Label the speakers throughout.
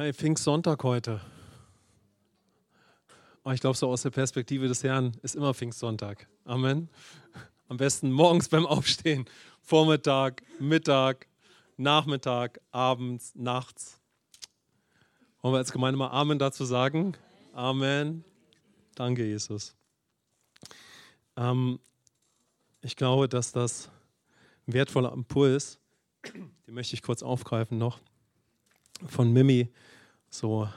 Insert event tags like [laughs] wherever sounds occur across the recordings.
Speaker 1: Hey, Pfingstsonntag heute. Oh, ich glaube, so aus der Perspektive des Herrn ist immer Pfingstsonntag. Amen. Am besten morgens beim Aufstehen, Vormittag, Mittag, Nachmittag, abends, nachts. Wollen wir als Gemeinde mal Amen dazu sagen? Amen. Danke, Jesus. Ähm, ich glaube, dass das ein wertvoller Impuls, den möchte ich kurz aufgreifen noch, von Mimi so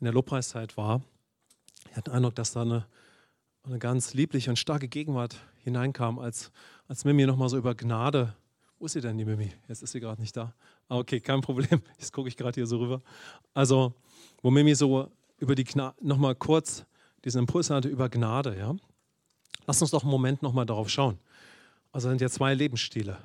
Speaker 1: in der Lobpreiszeit war. Ich hatte den Eindruck, dass da eine, eine ganz liebliche und starke Gegenwart hineinkam, als, als Mimi nochmal so über Gnade, wo ist sie denn, die Mimi? Jetzt ist sie gerade nicht da. Ah, okay, kein Problem, [laughs] jetzt gucke ich gerade hier so rüber. Also, wo Mimi so über die Gnade, nochmal kurz diesen Impuls hatte über Gnade, ja. Lass uns doch einen Moment nochmal darauf schauen. Also sind ja zwei Lebensstile.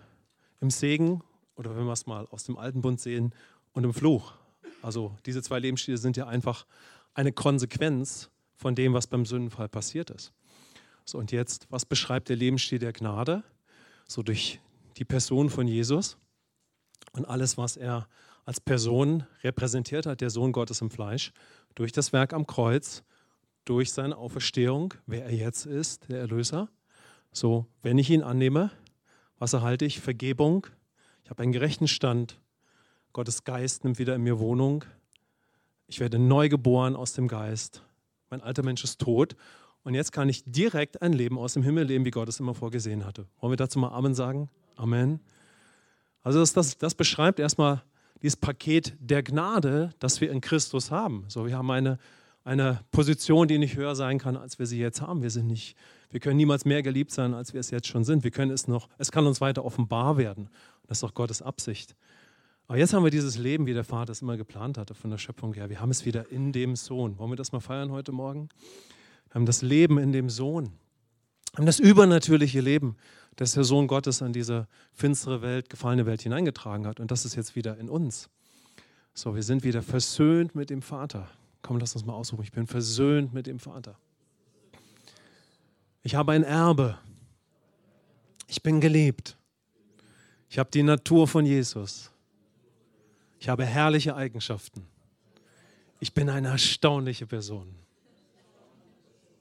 Speaker 1: Im Segen, oder wenn wir es mal aus dem Alten Bund sehen, und im Fluch. Also diese zwei Lebensstile sind ja einfach eine Konsequenz von dem, was beim Sündenfall passiert ist. So, und jetzt, was beschreibt der Lebensstil der Gnade? So durch die Person von Jesus und alles, was er als Person repräsentiert hat, der Sohn Gottes im Fleisch, durch das Werk am Kreuz, durch seine Auferstehung, wer er jetzt ist, der Erlöser. So, wenn ich ihn annehme, was erhalte ich? Vergebung. Ich habe einen gerechten Stand Gottes Geist nimmt wieder in mir Wohnung. Ich werde neu geboren aus dem Geist. Mein alter Mensch ist tot. Und jetzt kann ich direkt ein Leben aus dem Himmel leben, wie Gott es immer vorgesehen hatte. Wollen wir dazu mal Amen sagen? Amen. Also das, das, das beschreibt erstmal dieses Paket der Gnade, das wir in Christus haben. So, wir haben eine, eine Position, die nicht höher sein kann, als wir sie jetzt haben. Wir sind nicht, wir können niemals mehr geliebt sein, als wir es jetzt schon sind. Wir können es noch, es kann uns weiter offenbar werden. Das ist auch Gottes Absicht. Aber jetzt haben wir dieses Leben, wie der Vater es immer geplant hatte von der Schöpfung her. Wir haben es wieder in dem Sohn. Wollen wir das mal feiern heute Morgen? Wir haben das Leben in dem Sohn. Wir haben das übernatürliche Leben, das der Sohn Gottes an diese finstere Welt, gefallene Welt hineingetragen hat. Und das ist jetzt wieder in uns. So, wir sind wieder versöhnt mit dem Vater. Komm, lass uns mal ausrufen. Ich bin versöhnt mit dem Vater. Ich habe ein Erbe. Ich bin geliebt. Ich habe die Natur von Jesus. Ich habe herrliche Eigenschaften. Ich bin eine erstaunliche Person.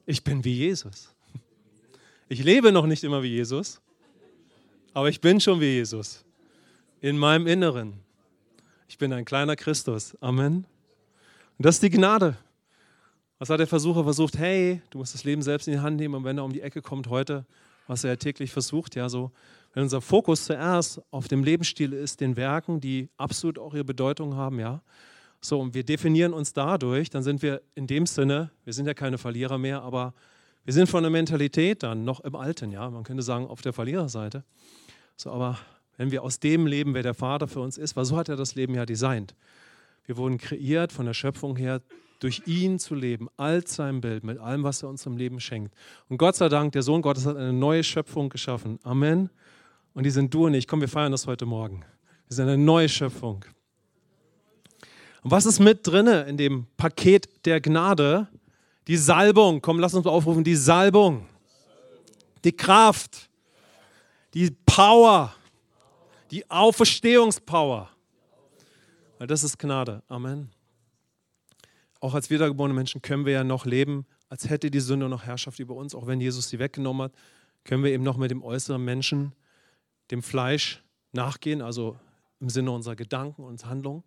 Speaker 1: Ich bin wie Jesus. Ich lebe noch nicht immer wie Jesus, aber ich bin schon wie Jesus. In meinem Inneren. Ich bin ein kleiner Christus. Amen. Und das ist die Gnade. Was hat der Versucher versucht? Hey, du musst das Leben selbst in die Hand nehmen und wenn er um die Ecke kommt heute, was er täglich versucht, ja, so wenn unser Fokus zuerst auf dem Lebensstil ist, den Werken, die absolut auch ihre Bedeutung haben, ja, so und wir definieren uns dadurch, dann sind wir in dem Sinne, wir sind ja keine Verlierer mehr, aber wir sind von der Mentalität dann noch im Alten, ja, man könnte sagen auf der Verliererseite. So, aber wenn wir aus dem leben, wer der Vater für uns ist, weil so hat er das Leben ja designt. Wir wurden kreiert von der Schöpfung her, durch ihn zu leben, als sein Bild, mit allem, was er uns im Leben schenkt. Und Gott sei Dank, der Sohn Gottes hat eine neue Schöpfung geschaffen. Amen. Und die sind du und ich. Komm, wir feiern das heute Morgen. Wir sind eine neue Schöpfung. Und was ist mit drinne in dem Paket der Gnade? Die Salbung. Komm, lass uns aufrufen. Die Salbung. Die Kraft. Die Power. Die Auferstehungspower. Weil das ist Gnade. Amen. Auch als wiedergeborene Menschen können wir ja noch leben, als hätte die Sünde noch Herrschaft über uns. Auch wenn Jesus sie weggenommen hat, können wir eben noch mit dem äußeren Menschen dem Fleisch nachgehen, also im Sinne unserer Gedanken und Handlungen.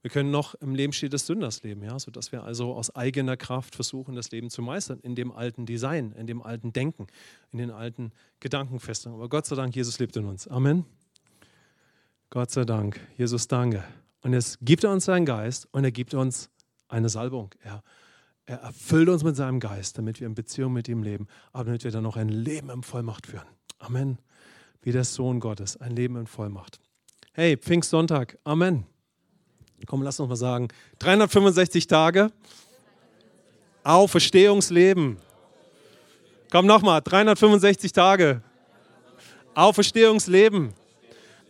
Speaker 1: Wir können noch im Lebensstil des Sünders leben, ja, sodass wir also aus eigener Kraft versuchen, das Leben zu meistern, in dem alten Design, in dem alten Denken, in den alten Gedankenfestungen. Aber Gott sei Dank, Jesus lebt in uns. Amen. Gott sei Dank. Jesus, danke. Und jetzt gibt er uns seinen Geist und er gibt uns eine Salbung. Er, er erfüllt uns mit seinem Geist, damit wir in Beziehung mit ihm leben, aber damit wir dann noch ein Leben in Vollmacht führen. Amen wie der Sohn Gottes, ein Leben in Vollmacht. Hey, Pfingstsonntag, Amen. Komm, lass uns mal sagen, 365 Tage, Auferstehungsleben. Komm nochmal, 365 Tage, Auferstehungsleben.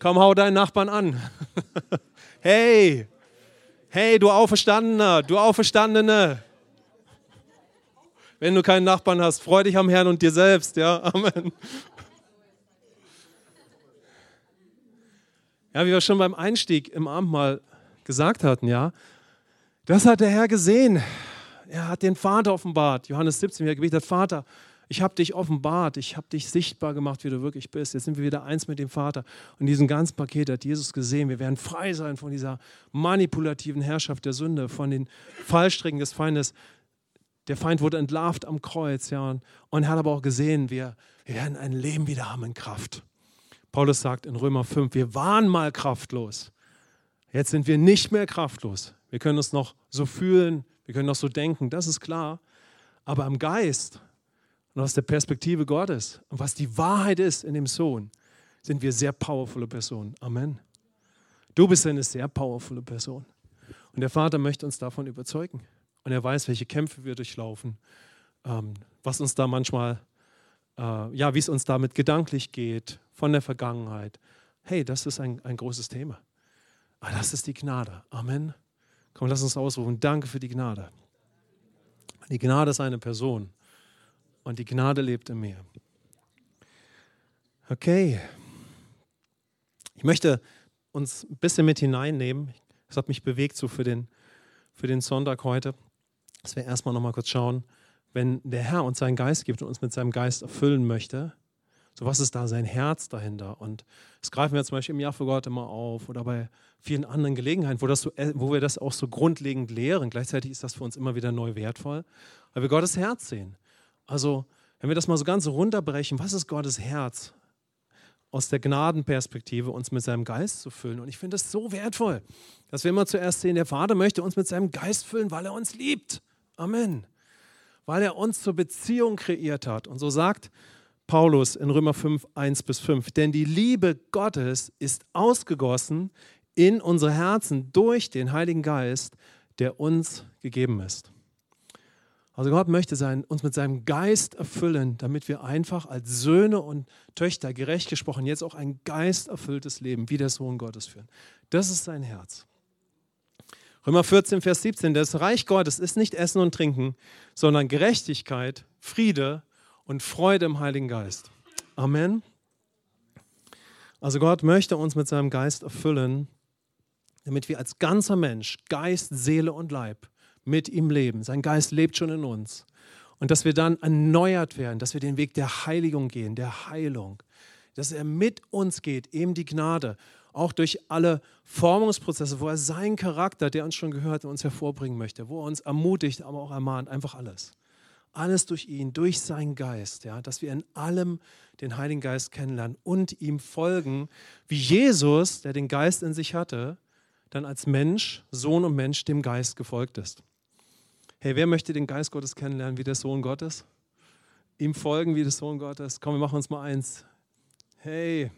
Speaker 1: Komm, hau deinen Nachbarn an. [laughs] hey, hey, du Auferstandener, du Auferstandene. Wenn du keinen Nachbarn hast, freu dich am Herrn und dir selbst, ja, Amen. Ja, wie wir schon beim Einstieg im Abendmahl gesagt hatten, ja, Das hat der Herr gesehen. Er hat den Vater offenbart. Johannes 17, wie er gebetet hat, Vater, ich habe dich offenbart, ich habe dich sichtbar gemacht, wie du wirklich bist. Jetzt sind wir wieder eins mit dem Vater. Und diesen ganzen Paket hat Jesus gesehen. Wir werden frei sein von dieser manipulativen Herrschaft der Sünde, von den Fallstricken des Feindes. Der Feind wurde entlarvt am Kreuz, ja. Und er hat aber auch gesehen, wir, wir werden ein Leben wieder haben in Kraft. Paulus sagt in Römer 5, wir waren mal kraftlos. Jetzt sind wir nicht mehr kraftlos. Wir können uns noch so fühlen, wir können noch so denken, das ist klar. Aber im Geist und aus der Perspektive Gottes und was die Wahrheit ist in dem Sohn, sind wir sehr powervolle Personen. Amen. Du bist eine sehr powervolle Person. Und der Vater möchte uns davon überzeugen. Und er weiß, welche Kämpfe wir durchlaufen, ähm, was uns da manchmal, äh, ja, wie es uns damit gedanklich geht, von der Vergangenheit. Hey, das ist ein, ein großes Thema. Aber das ist die Gnade. Amen. Komm, lass uns ausrufen. Danke für die Gnade. Die Gnade ist eine Person und die Gnade lebt in mir. Okay. Ich möchte uns ein bisschen mit hineinnehmen. Das hat mich bewegt so für den, für den Sonntag heute, dass wir erstmal nochmal kurz schauen, wenn der Herr uns seinen Geist gibt und uns mit seinem Geist erfüllen möchte, so was ist da sein Herz dahinter? Und das greifen wir zum Beispiel im Jahr für Gott immer auf oder bei vielen anderen Gelegenheiten, wo, das so, äh, wo wir das auch so grundlegend lehren. Gleichzeitig ist das für uns immer wieder neu wertvoll, weil wir Gottes Herz sehen. Also, wenn wir das mal so ganz runterbrechen, was ist Gottes Herz? Aus der Gnadenperspektive uns mit seinem Geist zu füllen. Und ich finde das so wertvoll, dass wir immer zuerst sehen, der Vater möchte uns mit seinem Geist füllen, weil er uns liebt. Amen. Weil er uns zur Beziehung kreiert hat. Und so sagt Paulus in Römer 5, 1 bis 5. Denn die Liebe Gottes ist ausgegossen in unsere Herzen durch den Heiligen Geist, der uns gegeben ist. Also Gott möchte sein, uns mit seinem Geist erfüllen, damit wir einfach als Söhne und Töchter, gerecht gesprochen, jetzt auch ein geisterfülltes Leben wie der Sohn Gottes führen. Das ist sein Herz. Römer 14, Vers 17, das Reich Gottes ist nicht Essen und Trinken, sondern Gerechtigkeit, Friede und Freude im Heiligen Geist. Amen. Also Gott möchte uns mit seinem Geist erfüllen, damit wir als ganzer Mensch, Geist, Seele und Leib mit ihm leben. Sein Geist lebt schon in uns. Und dass wir dann erneuert werden, dass wir den Weg der Heiligung gehen, der Heilung. Dass er mit uns geht, eben die Gnade, auch durch alle Formungsprozesse, wo er seinen Charakter, der uns schon gehört, uns hervorbringen möchte, wo er uns ermutigt, aber auch ermahnt, einfach alles alles durch ihn, durch seinen Geist, ja, dass wir in allem den Heiligen Geist kennenlernen und ihm folgen, wie Jesus, der den Geist in sich hatte, dann als Mensch, Sohn und Mensch dem Geist gefolgt ist. Hey, wer möchte den Geist Gottes kennenlernen wie der Sohn Gottes? Ihm folgen wie der Sohn Gottes? Komm, wir machen uns mal eins. Hey,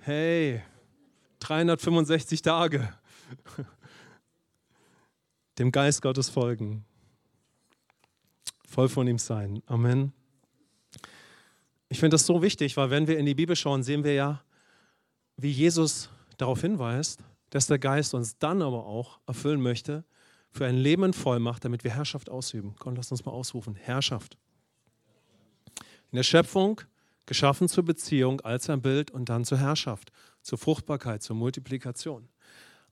Speaker 1: hey, 365 Tage. [laughs] Dem Geist Gottes folgen voll von ihm sein. Amen. Ich finde das so wichtig, weil wenn wir in die Bibel schauen, sehen wir ja, wie Jesus darauf hinweist, dass der Geist uns dann aber auch erfüllen möchte für ein Leben in Vollmacht, damit wir Herrschaft ausüben. Komm, lass uns mal ausrufen. Herrschaft. In der Schöpfung geschaffen zur Beziehung als ein Bild und dann zur Herrschaft, zur Fruchtbarkeit, zur Multiplikation.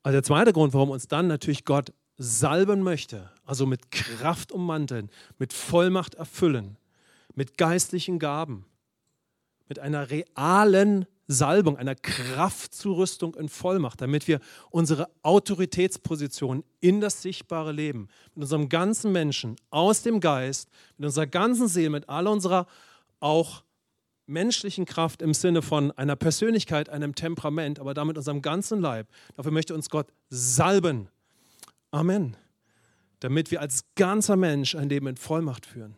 Speaker 1: Also der zweite Grund, warum uns dann natürlich Gott salben möchte, also mit Kraft ummanteln, mit Vollmacht erfüllen, mit geistlichen Gaben, mit einer realen Salbung, einer Kraftzurüstung in Vollmacht, damit wir unsere Autoritätsposition in das sichtbare Leben, mit unserem ganzen Menschen, aus dem Geist, mit unserer ganzen Seele, mit all unserer auch menschlichen Kraft im Sinne von einer Persönlichkeit, einem Temperament, aber damit unserem ganzen Leib. Dafür möchte uns Gott salben Amen. Damit wir als ganzer Mensch ein Leben in Vollmacht führen.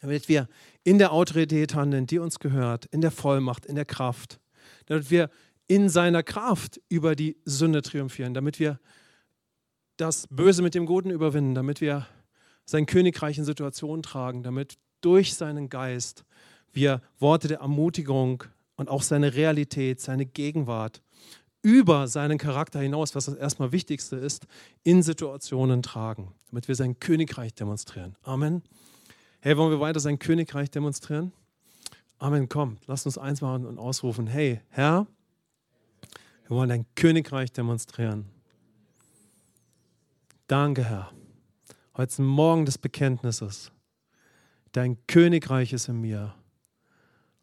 Speaker 1: Damit wir in der Autorität handeln, die uns gehört, in der Vollmacht, in der Kraft. Damit wir in seiner Kraft über die Sünde triumphieren. Damit wir das Böse mit dem Guten überwinden. Damit wir sein Königreich in Situationen tragen. Damit durch seinen Geist wir Worte der Ermutigung und auch seine Realität, seine Gegenwart über seinen Charakter hinaus, was das erstmal Wichtigste ist, in Situationen tragen, damit wir sein Königreich demonstrieren. Amen. Hey, wollen wir weiter sein Königreich demonstrieren? Amen, komm, lass uns eins machen und ausrufen. Hey, Herr, wir wollen dein Königreich demonstrieren. Danke, Herr. Heute ist ein Morgen des Bekenntnisses. Dein Königreich ist in mir.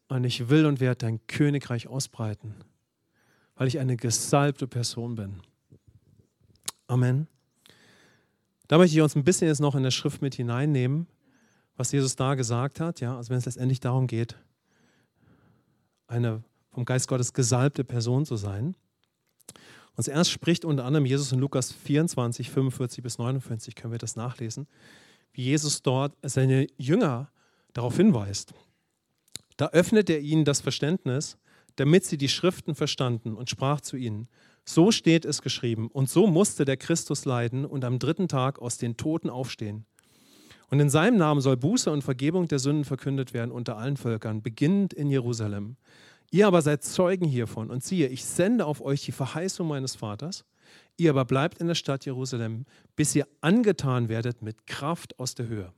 Speaker 1: Und ich will und werde dein Königreich ausbreiten, weil ich eine gesalbte Person bin. Amen. Da möchte ich uns ein bisschen jetzt noch in der Schrift mit hineinnehmen, was Jesus da gesagt hat. Ja, also wenn es letztendlich darum geht, eine vom Geist Gottes gesalbte Person zu sein. Und zuerst spricht unter anderem Jesus in Lukas 24, 45 bis 49, können wir das nachlesen, wie Jesus dort seine Jünger darauf hinweist. Da öffnet er ihnen das Verständnis, damit sie die Schriften verstanden und sprach zu ihnen, so steht es geschrieben, und so musste der Christus leiden und am dritten Tag aus den Toten aufstehen. Und in seinem Namen soll Buße und Vergebung der Sünden verkündet werden unter allen Völkern, beginnend in Jerusalem. Ihr aber seid Zeugen hiervon. Und siehe, ich sende auf euch die Verheißung meines Vaters. Ihr aber bleibt in der Stadt Jerusalem, bis ihr angetan werdet mit Kraft aus der Höhe.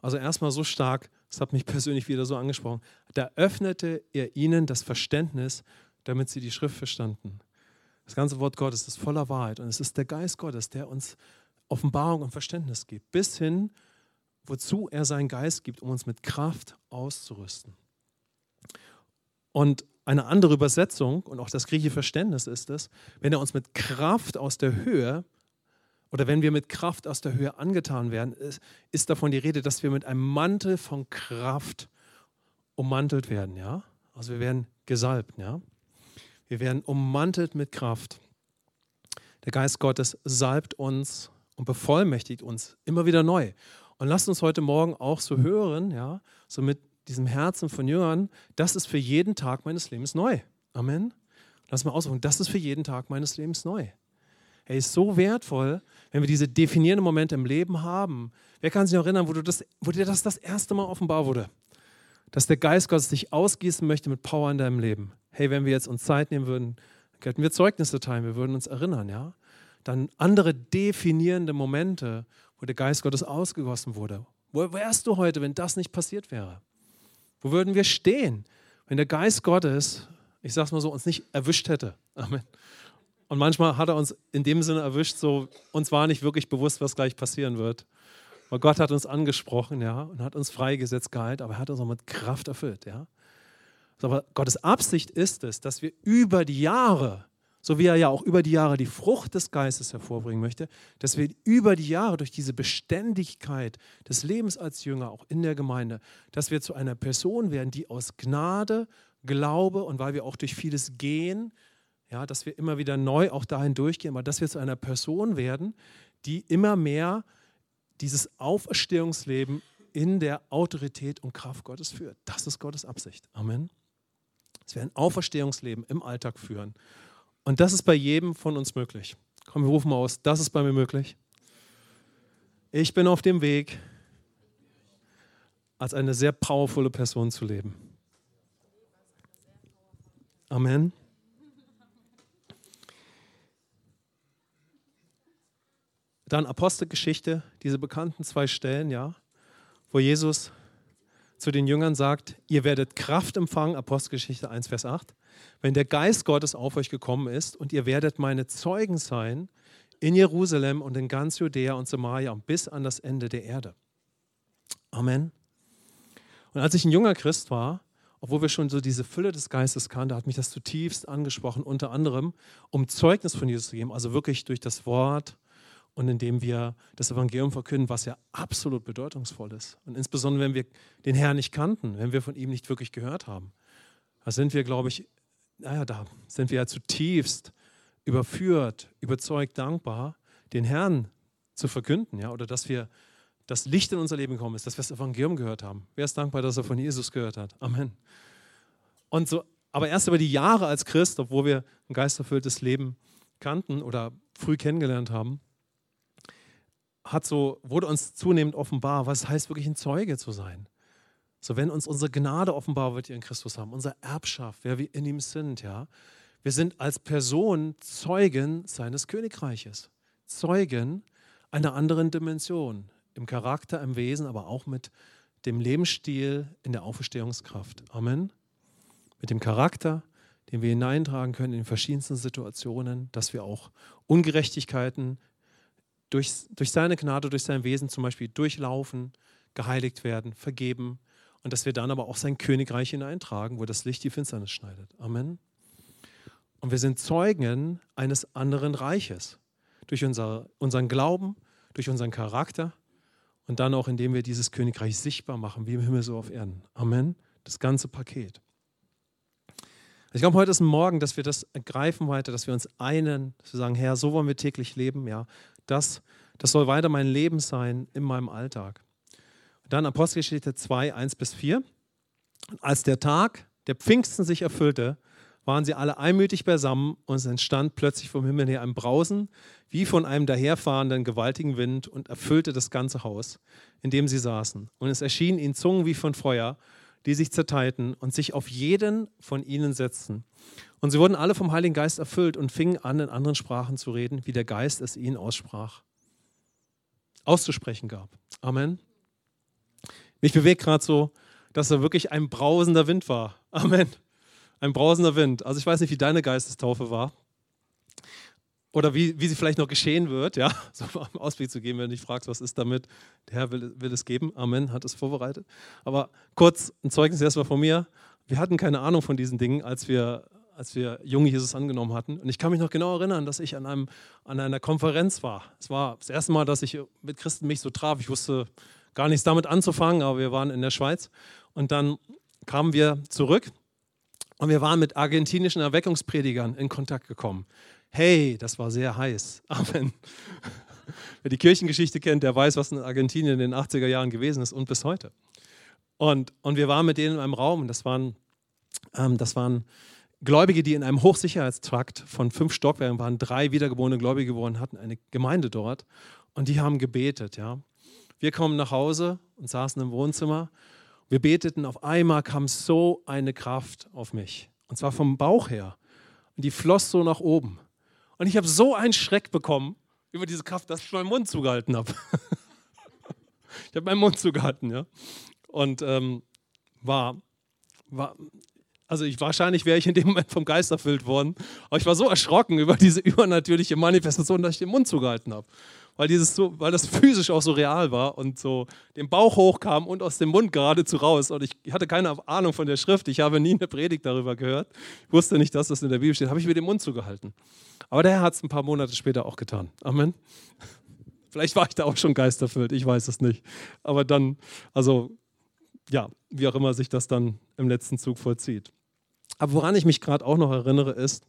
Speaker 1: Also erstmal so stark, das hat mich persönlich wieder so angesprochen, da öffnete er ihnen das Verständnis, damit sie die Schrift verstanden. Das ganze Wort Gottes ist voller Wahrheit und es ist der Geist Gottes, der uns Offenbarung und Verständnis gibt, bis hin, wozu er seinen Geist gibt, um uns mit Kraft auszurüsten. Und eine andere Übersetzung und auch das griechische Verständnis ist es, wenn er uns mit Kraft aus der Höhe oder wenn wir mit Kraft aus der Höhe angetan werden, ist, davon die Rede, dass wir mit einem Mantel von Kraft ummantelt werden, ja? Also wir werden gesalbt, ja? Wir werden ummantelt mit Kraft. Der Geist Gottes salbt uns und bevollmächtigt uns immer wieder neu. Und lasst uns heute Morgen auch so hören, ja, so mit diesem Herzen von Jüngern, das ist für jeden Tag meines Lebens neu. Amen. Lass mal ausdrücken, das ist für jeden Tag meines Lebens neu. Er ist so wertvoll, wenn wir diese definierenden Momente im Leben haben. Wer kann sich noch erinnern, wo, du das, wo dir das das erste Mal offenbar wurde? Dass der Geist Gottes dich ausgießen möchte mit Power in deinem Leben. Hey, wenn wir jetzt uns Zeit nehmen würden, könnten wir Zeugnisse teilen, wir würden uns erinnern, ja? Dann andere definierende Momente, wo der Geist Gottes ausgegossen wurde. Wo wärst du heute, wenn das nicht passiert wäre? Wo würden wir stehen, wenn der Geist Gottes, ich sag's mal so, uns nicht erwischt hätte? Amen. Und manchmal hat er uns in dem Sinne erwischt, so uns war nicht wirklich bewusst, was gleich passieren wird. Weil Gott hat uns angesprochen, ja, und hat uns freigesetzt gehalten, aber er hat uns auch mit Kraft erfüllt, ja. Aber Gottes Absicht ist es, dass wir über die Jahre, so wie er ja auch über die Jahre die Frucht des Geistes hervorbringen möchte, dass wir über die Jahre durch diese Beständigkeit des Lebens als Jünger, auch in der Gemeinde, dass wir zu einer Person werden, die aus Gnade, Glaube und weil wir auch durch vieles gehen, ja, dass wir immer wieder neu auch dahin durchgehen, aber dass wir zu einer Person werden, die immer mehr dieses Auferstehungsleben in der Autorität und Kraft Gottes führt. Das ist Gottes Absicht. Amen. Dass wir ein Auferstehungsleben im Alltag führen. Und das ist bei jedem von uns möglich. Komm, wir rufen mal aus, das ist bei mir möglich. Ich bin auf dem Weg, als eine sehr powervolle Person zu leben. Amen. Dann Apostelgeschichte, diese bekannten zwei Stellen, ja, wo Jesus zu den Jüngern sagt, ihr werdet Kraft empfangen, Apostelgeschichte 1, Vers 8, wenn der Geist Gottes auf euch gekommen ist und ihr werdet meine Zeugen sein in Jerusalem und in ganz Judäa und Samaria und bis an das Ende der Erde. Amen. Und als ich ein junger Christ war, obwohl wir schon so diese Fülle des Geistes kannten, hat mich das zutiefst angesprochen, unter anderem, um Zeugnis von Jesus zu geben, also wirklich durch das Wort, und indem wir das Evangelium verkünden, was ja absolut bedeutungsvoll ist. Und insbesondere, wenn wir den Herrn nicht kannten, wenn wir von ihm nicht wirklich gehört haben. Da sind wir, glaube ich, naja, da sind wir ja zutiefst überführt, überzeugt, dankbar, den Herrn zu verkünden, ja, oder dass wir das Licht in unser Leben gekommen ist, dass wir das Evangelium gehört haben. Wer ist dankbar, dass er von Jesus gehört hat? Amen. Und so, aber erst über die Jahre als Christ, obwohl wir ein geisterfülltes Leben kannten oder früh kennengelernt haben, hat so, wurde uns zunehmend offenbar, was heißt, wirklich ein Zeuge zu sein. So, wenn uns unsere Gnade offenbar wird, die wir in Christus haben, unsere Erbschaft, wer wir in ihm sind, ja. Wir sind als Person Zeugen seines Königreiches. Zeugen einer anderen Dimension. Im Charakter, im Wesen, aber auch mit dem Lebensstil in der Auferstehungskraft. Amen. Mit dem Charakter, den wir hineintragen können in verschiedensten Situationen, dass wir auch Ungerechtigkeiten durch, durch seine Gnade, durch sein Wesen zum Beispiel durchlaufen, geheiligt werden, vergeben und dass wir dann aber auch sein Königreich hineintragen, wo das Licht die Finsternis schneidet. Amen. Und wir sind Zeugen eines anderen Reiches durch unser, unseren Glauben, durch unseren Charakter und dann auch, indem wir dieses Königreich sichtbar machen, wie im Himmel so auf Erden. Amen. Das ganze Paket. Ich glaube, heute ist ein Morgen, dass wir das ergreifen weiter, dass wir uns einen, wir sagen, Herr, so wollen wir täglich leben. Ja, das, das soll weiter mein Leben sein in meinem Alltag. Dann Apostelgeschichte 2, 1 bis 4. Als der Tag der Pfingsten sich erfüllte, waren sie alle einmütig beisammen und es entstand plötzlich vom Himmel her ein Brausen, wie von einem daherfahrenden gewaltigen Wind und erfüllte das ganze Haus, in dem sie saßen. Und es erschienen ihnen Zungen wie von Feuer, die sich zerteilten und sich auf jeden von ihnen setzten. Und sie wurden alle vom Heiligen Geist erfüllt und fingen an, in anderen Sprachen zu reden, wie der Geist es ihnen aussprach, auszusprechen gab. Amen. Mich bewegt gerade so, dass er wirklich ein brausender Wind war. Amen ein brausender Wind. Also ich weiß nicht, wie deine Geistestaufe war oder wie, wie sie vielleicht noch geschehen wird, ja, [laughs] so einen Ausblick zu geben, wenn du dich fragst, was ist damit. Der Herr will, will es geben. Amen, hat es vorbereitet. Aber kurz ein Zeugnis erstmal von mir. Wir hatten keine Ahnung von diesen Dingen, als wir, als wir junge Jesus angenommen hatten. Und ich kann mich noch genau erinnern, dass ich an, einem, an einer Konferenz war. Es war das erste Mal, dass ich mit Christen mich so traf. Ich wusste gar nichts damit anzufangen, aber wir waren in der Schweiz. Und dann kamen wir zurück und wir waren mit argentinischen Erweckungspredigern in Kontakt gekommen. Hey, das war sehr heiß. [laughs] Amen. Wer die Kirchengeschichte kennt, der weiß, was in Argentinien in den 80er Jahren gewesen ist und bis heute. Und, und wir waren mit denen in einem Raum und das waren, ähm, das waren Gläubige, die in einem Hochsicherheitstrakt von fünf Stockwerken waren, drei wiedergeborene Gläubige geworden, hatten eine Gemeinde dort und die haben gebetet. Ja. Wir kommen nach Hause und saßen im Wohnzimmer wir beteten, auf einmal kam so eine Kraft auf mich. Und zwar vom Bauch her. Und die floss so nach oben. Und ich habe so einen Schreck bekommen über diese Kraft, dass ich meinen Mund zugehalten habe. [laughs] ich habe meinen Mund zugehalten, ja. Und ähm, war, war, also ich, wahrscheinlich wäre ich in dem Moment vom Geist erfüllt worden. Aber ich war so erschrocken über diese übernatürliche Manifestation, dass ich den Mund zugehalten habe weil, dieses so, weil das [laughs] physisch auch so real war und so den Bauch hochkam und aus dem Mund geradezu raus. Und ich hatte keine Ahnung von der Schrift. Ich habe nie eine Predigt darüber gehört. Ich wusste nicht, dass das in der Bibel steht. Habe ich mir den Mund zugehalten. Aber der Herr hat es ein paar Monate später auch getan. Amen. [laughs] Vielleicht war ich da auch schon geisterfüllt, ich weiß es nicht. Aber dann, also ja, wie auch immer sich das dann im letzten Zug vollzieht. Aber woran ich mich gerade auch noch erinnere, ist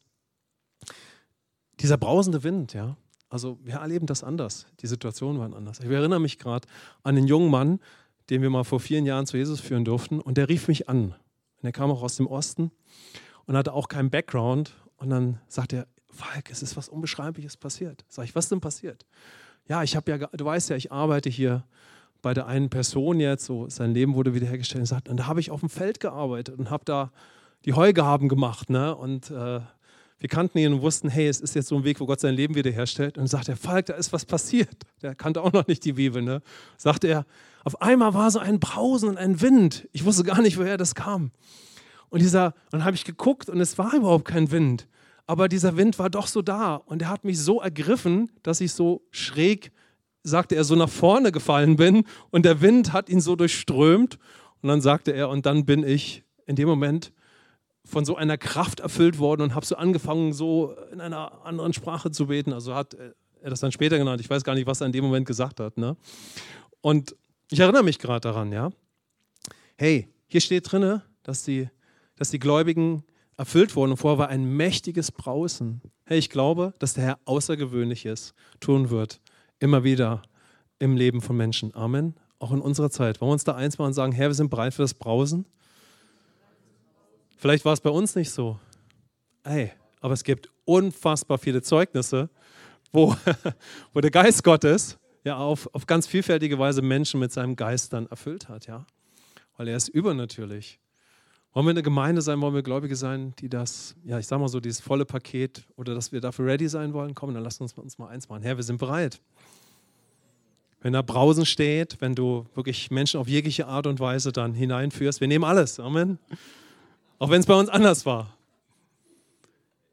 Speaker 1: dieser brausende Wind, ja. Also wir erleben das anders. Die Situationen waren anders. Ich erinnere mich gerade an einen jungen Mann, den wir mal vor vielen Jahren zu Jesus führen durften. Und der rief mich an. Und er kam auch aus dem Osten und hatte auch keinen Background. Und dann sagte er, Falk, es ist was Unbeschreibliches passiert. Sag ich, was denn passiert? Ja, ich habe ja, du weißt ja, ich arbeite hier bei der einen Person jetzt, so sein Leben wurde wiederhergestellt. Und, sagt, und da habe ich auf dem Feld gearbeitet und habe da die Heugaben gemacht. Ne? Und äh, wir kannten ihn und wussten, hey, es ist jetzt so ein Weg, wo Gott sein Leben wiederherstellt. Und dann sagt er, Falk, da ist was passiert. Der kannte auch noch nicht die Bibel. Ne? Sagt er, auf einmal war so ein Brausen und ein Wind. Ich wusste gar nicht, woher das kam. Und dieser, und dann habe ich geguckt und es war überhaupt kein Wind. Aber dieser Wind war doch so da. Und er hat mich so ergriffen, dass ich so schräg, sagte er, so nach vorne gefallen bin. Und der Wind hat ihn so durchströmt. Und dann sagte er, und dann bin ich in dem Moment von so einer Kraft erfüllt worden und habe so angefangen, so in einer anderen Sprache zu beten. Also hat er das dann später genannt. Ich weiß gar nicht, was er in dem Moment gesagt hat. Ne? Und ich erinnere mich gerade daran, ja. Hey, hier steht drin, dass die, dass die Gläubigen erfüllt wurden und vorher war ein mächtiges Brausen. Hey, ich glaube, dass der Herr Außergewöhnliches tun wird, immer wieder im Leben von Menschen. Amen. Auch in unserer Zeit. Wollen wir uns da eins machen und sagen, Herr, wir sind bereit für das Brausen? Vielleicht war es bei uns nicht so. Ey, aber es gibt unfassbar viele Zeugnisse, wo, [laughs] wo der Geist Gottes ja auf, auf ganz vielfältige Weise Menschen mit seinem Geist dann erfüllt hat, ja. Weil er ist übernatürlich. Wollen wir eine Gemeinde sein, wollen wir Gläubige sein, die das, ja, ich sag mal so, dieses volle Paket oder dass wir dafür ready sein wollen? Komm, dann lass uns uns mal eins machen. Herr, wir sind bereit. Wenn da Brausen steht, wenn du wirklich Menschen auf jegliche Art und Weise dann hineinführst, wir nehmen alles. Amen. Auch wenn es bei uns anders war.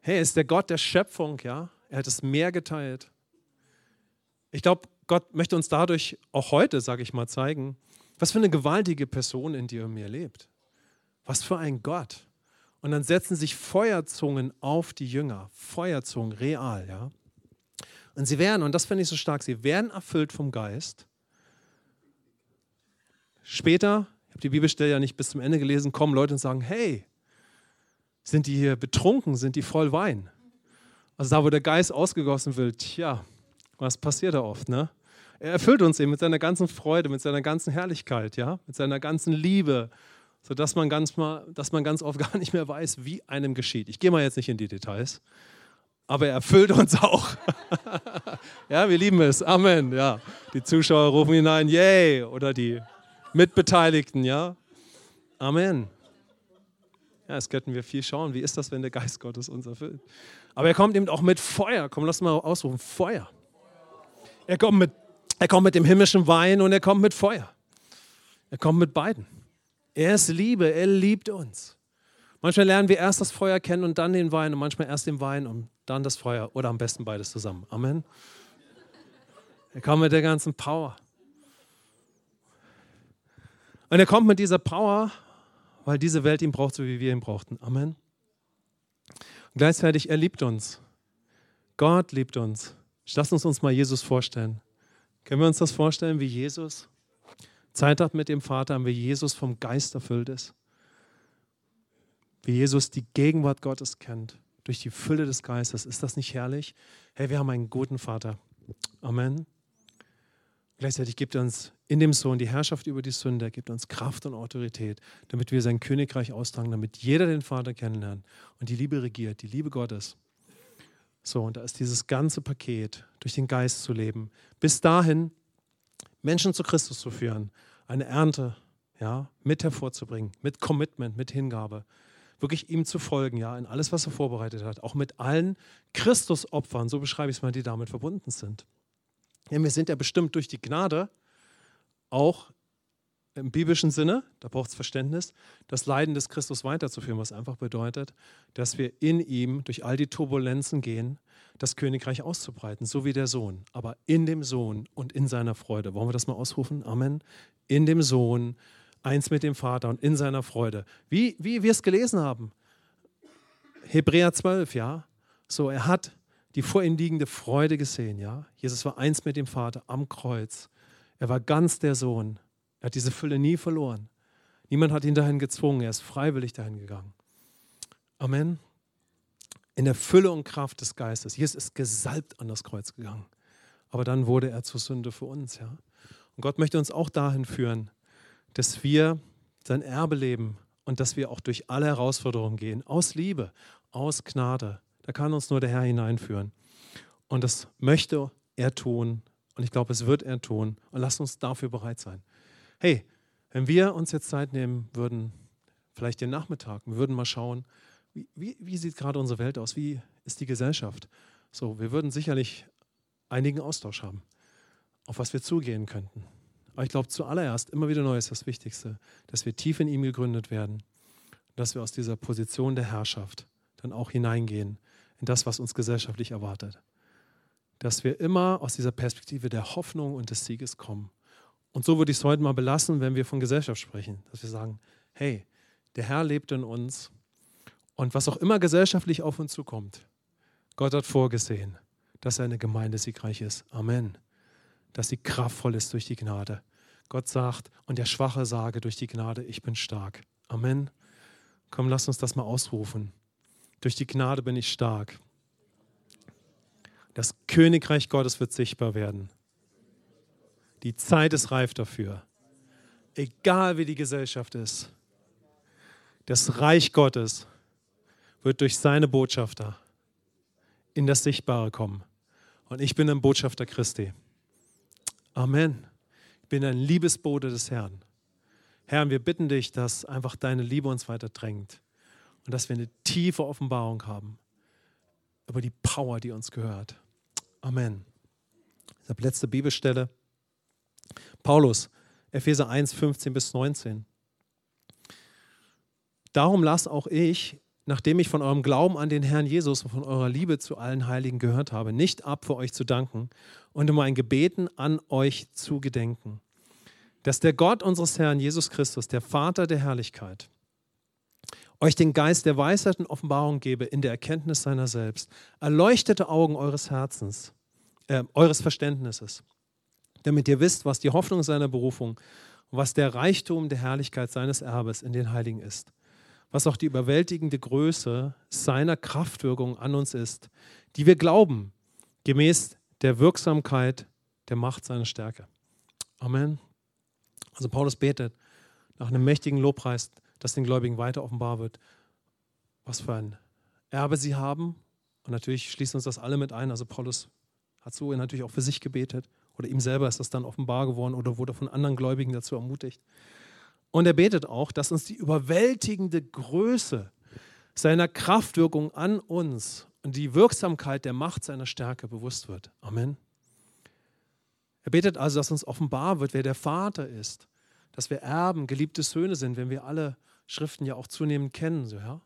Speaker 1: Hey, ist der Gott der Schöpfung, ja? Er hat das Meer geteilt. Ich glaube, Gott möchte uns dadurch auch heute, sage ich mal, zeigen, was für eine gewaltige Person in dir und mir lebt. Was für ein Gott. Und dann setzen sich Feuerzungen auf die Jünger. Feuerzungen, real, ja. Und sie werden, und das finde ich so stark, sie werden erfüllt vom Geist. Später, ich habe die Bibelstelle ja nicht bis zum Ende gelesen, kommen Leute und sagen, hey, sind die hier betrunken, sind die voll Wein? Also da, wo der Geist ausgegossen wird, tja, was passiert da oft, ne? Er erfüllt uns eben mit seiner ganzen Freude, mit seiner ganzen Herrlichkeit, ja, mit seiner ganzen Liebe, sodass man ganz mal, dass man ganz oft [laughs] gar nicht mehr weiß, wie einem geschieht. Ich gehe mal jetzt nicht in die Details, aber er erfüllt uns [laughs] auch. [laughs] ja, wir lieben es. Amen. Ja, die Zuschauer rufen hinein, yay, oder die Mitbeteiligten, ja. Amen. Ja, es könnten wir viel schauen. Wie ist das, wenn der Geist Gottes uns erfüllt? Aber er kommt eben auch mit Feuer. Komm, lass mal ausrufen. Feuer. Er kommt mit, er kommt mit dem himmlischen Wein und er kommt mit Feuer. Er kommt mit beiden. Er ist Liebe. Er liebt uns. Manchmal lernen wir erst das Feuer kennen und dann den Wein und manchmal erst den Wein und dann das Feuer oder am besten beides zusammen. Amen. Er kommt mit der ganzen Power. Und er kommt mit dieser Power weil diese Welt ihn braucht, so wie wir ihn brauchten. Amen. Und gleichzeitig, er liebt uns. Gott liebt uns. Lass uns uns mal Jesus vorstellen. Können wir uns das vorstellen, wie Jesus Zeit hat mit dem Vater, wie Jesus vom Geist erfüllt ist? Wie Jesus die Gegenwart Gottes kennt, durch die Fülle des Geistes. Ist das nicht herrlich? Hey, wir haben einen guten Vater. Amen. Gleichzeitig gibt er uns in dem Sohn die Herrschaft über die Sünde, er gibt uns Kraft und Autorität, damit wir sein Königreich austragen, damit jeder den Vater kennenlernt und die Liebe regiert, die Liebe Gottes. So, und da ist dieses ganze Paket, durch den Geist zu leben, bis dahin Menschen zu Christus zu führen, eine Ernte ja, mit hervorzubringen, mit Commitment, mit Hingabe, wirklich ihm zu folgen, ja, in alles, was er vorbereitet hat, auch mit allen Christusopfern, so beschreibe ich es mal, die damit verbunden sind. Ja, wir sind ja bestimmt durch die Gnade auch im biblischen Sinne, da braucht es Verständnis, das Leiden des Christus weiterzuführen, was einfach bedeutet, dass wir in ihm durch all die Turbulenzen gehen, das Königreich auszubreiten, so wie der Sohn, aber in dem Sohn und in seiner Freude. Wollen wir das mal ausrufen? Amen. In dem Sohn, eins mit dem Vater und in seiner Freude. Wie, wie wir es gelesen haben. Hebräer 12, ja. So, er hat die vor ihm liegende Freude gesehen, ja. Jesus war eins mit dem Vater am Kreuz er war ganz der Sohn. Er hat diese Fülle nie verloren. Niemand hat ihn dahin gezwungen. Er ist freiwillig dahin gegangen. Amen. In der Fülle und Kraft des Geistes. Jesus ist gesalbt an das Kreuz gegangen. Aber dann wurde er zur Sünde für uns. Ja? Und Gott möchte uns auch dahin führen, dass wir sein Erbe leben und dass wir auch durch alle Herausforderungen gehen. Aus Liebe, aus Gnade. Da kann uns nur der Herr hineinführen. Und das möchte er tun und ich glaube, es wird er tun. Und lasst uns dafür bereit sein. Hey, wenn wir uns jetzt Zeit nehmen würden, vielleicht den Nachmittag, wir würden mal schauen, wie, wie, wie sieht gerade unsere Welt aus? Wie ist die Gesellschaft? So, wir würden sicherlich einigen Austausch haben, auf was wir zugehen könnten. Aber ich glaube, zuallererst, immer wieder neu ist das Wichtigste, dass wir tief in ihm gegründet werden, dass wir aus dieser Position der Herrschaft dann auch hineingehen in das, was uns gesellschaftlich erwartet dass wir immer aus dieser Perspektive der Hoffnung und des Sieges kommen. Und so würde ich es heute mal belassen, wenn wir von Gesellschaft sprechen, dass wir sagen, hey, der Herr lebt in uns und was auch immer gesellschaftlich auf uns zukommt, Gott hat vorgesehen, dass eine Gemeinde siegreich ist. Amen. Dass sie kraftvoll ist durch die Gnade. Gott sagt, und der Schwache sage durch die Gnade, ich bin stark. Amen. Komm, lass uns das mal ausrufen. Durch die Gnade bin ich stark. Das Königreich Gottes wird sichtbar werden. Die Zeit ist reif dafür. Egal wie die Gesellschaft ist. Das Reich Gottes wird durch seine Botschafter in das Sichtbare kommen. Und ich bin ein Botschafter Christi. Amen. Ich bin ein Liebesbote des Herrn. Herr, wir bitten dich, dass einfach deine Liebe uns weiter drängt und dass wir eine tiefe Offenbarung haben über die Power, die uns gehört. Amen. Die letzte Bibelstelle. Paulus, Epheser 1, 15 bis 19. Darum lass auch ich nachdem ich von eurem Glauben an den Herrn Jesus und von eurer Liebe zu allen Heiligen gehört habe, nicht ab, für euch zu danken und um ein Gebeten an euch zu gedenken, dass der Gott unseres Herrn Jesus Christus, der Vater der Herrlichkeit, euch den Geist der Weisheit und Offenbarung gebe in der Erkenntnis seiner selbst, erleuchtete Augen eures Herzens, äh, eures Verständnisses, damit ihr wisst, was die Hoffnung seiner Berufung was der Reichtum der Herrlichkeit seines Erbes in den Heiligen ist was auch die überwältigende Größe seiner Kraftwirkung an uns ist, die wir glauben, gemäß der Wirksamkeit der Macht seiner Stärke. Amen. Also Paulus betet nach einem mächtigen Lobpreis, dass den Gläubigen weiter offenbar wird, was für ein Erbe sie haben. Und natürlich schließt uns das alle mit ein. Also Paulus hat so natürlich auch für sich gebetet oder ihm selber ist das dann offenbar geworden oder wurde von anderen Gläubigen dazu ermutigt. Und er betet auch, dass uns die überwältigende Größe seiner Kraftwirkung an uns und die Wirksamkeit der Macht seiner Stärke bewusst wird. Amen. Er betet also, dass uns offenbar wird, wer der Vater ist, dass wir Erben, geliebte Söhne sind, wenn wir alle Schriften ja auch zunehmend kennen. So, ja?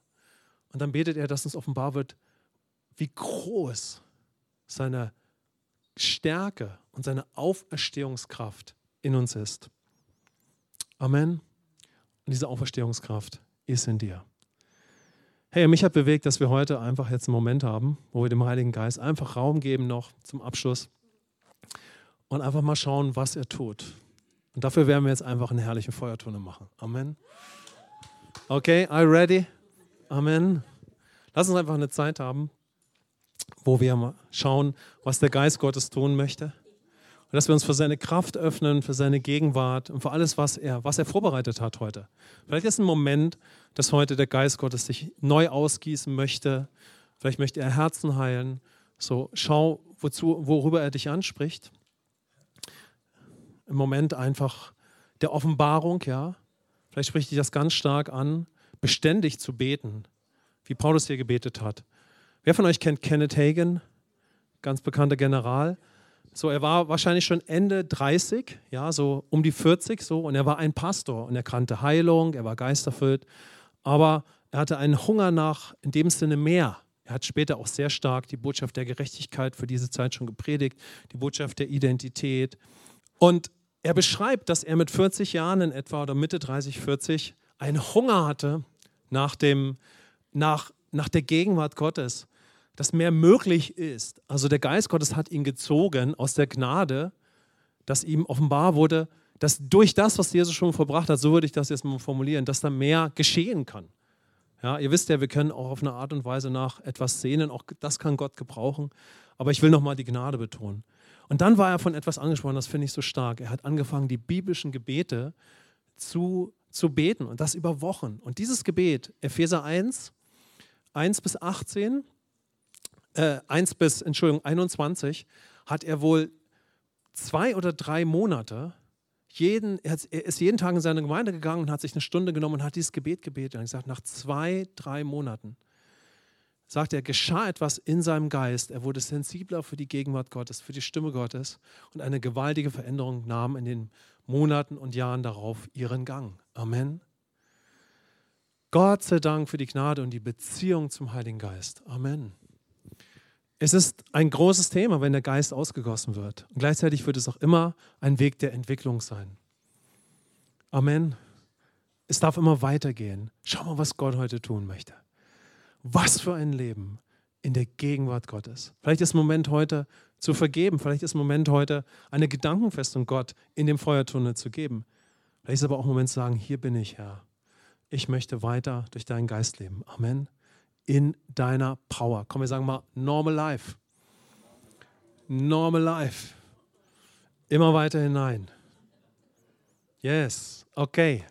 Speaker 1: Und dann betet er, dass uns offenbar wird, wie groß seine Stärke und seine Auferstehungskraft in uns ist. Amen. Und diese Auferstehungskraft ist in dir. Hey, mich hat bewegt, dass wir heute einfach jetzt einen Moment haben, wo wir dem Heiligen Geist einfach Raum geben noch zum Abschluss und einfach mal schauen, was er tut. Und dafür werden wir jetzt einfach eine herrliche Feuertonne machen. Amen. Okay, are you ready? Amen. Lass uns einfach eine Zeit haben, wo wir mal schauen, was der Geist Gottes tun möchte. Und dass wir uns für seine Kraft öffnen, für seine Gegenwart und für alles, was er, was er vorbereitet hat heute. Vielleicht ist ein Moment, dass heute der Geist Gottes sich neu ausgießen möchte. Vielleicht möchte er Herzen heilen. So, schau, wozu, worüber er dich anspricht. Im Moment einfach der Offenbarung, ja. Vielleicht spricht dich das ganz stark an, beständig zu beten, wie Paulus hier gebetet hat. Wer von euch kennt Kenneth Hagen, ganz bekannter General? So, er war wahrscheinlich schon Ende 30, ja, so um die 40 so, und er war ein Pastor und er kannte Heilung, er war geisterfüllt, aber er hatte einen Hunger nach, in dem Sinne mehr. Er hat später auch sehr stark die Botschaft der Gerechtigkeit für diese Zeit schon gepredigt, die Botschaft der Identität. Und er beschreibt, dass er mit 40 Jahren in etwa oder Mitte 30, 40 einen Hunger hatte nach, dem, nach, nach der Gegenwart Gottes dass mehr möglich ist. Also der Geist Gottes hat ihn gezogen aus der Gnade, dass ihm offenbar wurde, dass durch das, was Jesus schon verbracht hat, so würde ich das jetzt mal formulieren, dass da mehr geschehen kann. Ja, ihr wisst ja, wir können auch auf eine Art und Weise nach etwas sehnen, auch das kann Gott gebrauchen. Aber ich will nochmal die Gnade betonen. Und dann war er von etwas angesprochen, das finde ich so stark. Er hat angefangen, die biblischen Gebete zu, zu beten und das über Wochen. Und dieses Gebet, Epheser 1, 1 bis 18, äh, 1 bis, Entschuldigung, 21, hat er wohl zwei oder drei Monate, jeden, er ist jeden Tag in seine Gemeinde gegangen und hat sich eine Stunde genommen und hat dieses Gebet gebetet. Und gesagt, nach zwei, drei Monaten, sagt er, geschah etwas in seinem Geist. Er wurde sensibler für die Gegenwart Gottes, für die Stimme Gottes und eine gewaltige Veränderung nahm in den Monaten und Jahren darauf ihren Gang. Amen. Gott sei Dank für die Gnade und die Beziehung zum Heiligen Geist. Amen. Es ist ein großes Thema, wenn der Geist ausgegossen wird. Und gleichzeitig wird es auch immer ein Weg der Entwicklung sein. Amen. Es darf immer weitergehen. Schau mal, was Gott heute tun möchte. Was für ein Leben in der Gegenwart Gottes. Vielleicht ist Moment heute zu vergeben. Vielleicht ist Moment heute eine Gedankenfestung Gott in dem Feuertunnel zu geben. Vielleicht ist aber auch Moment zu sagen, hier bin ich, Herr. Ich möchte weiter durch deinen Geist leben. Amen in deiner Power. Komm, wir sagen mal normal life. Normal life. Immer weiter hinein. Yes, okay.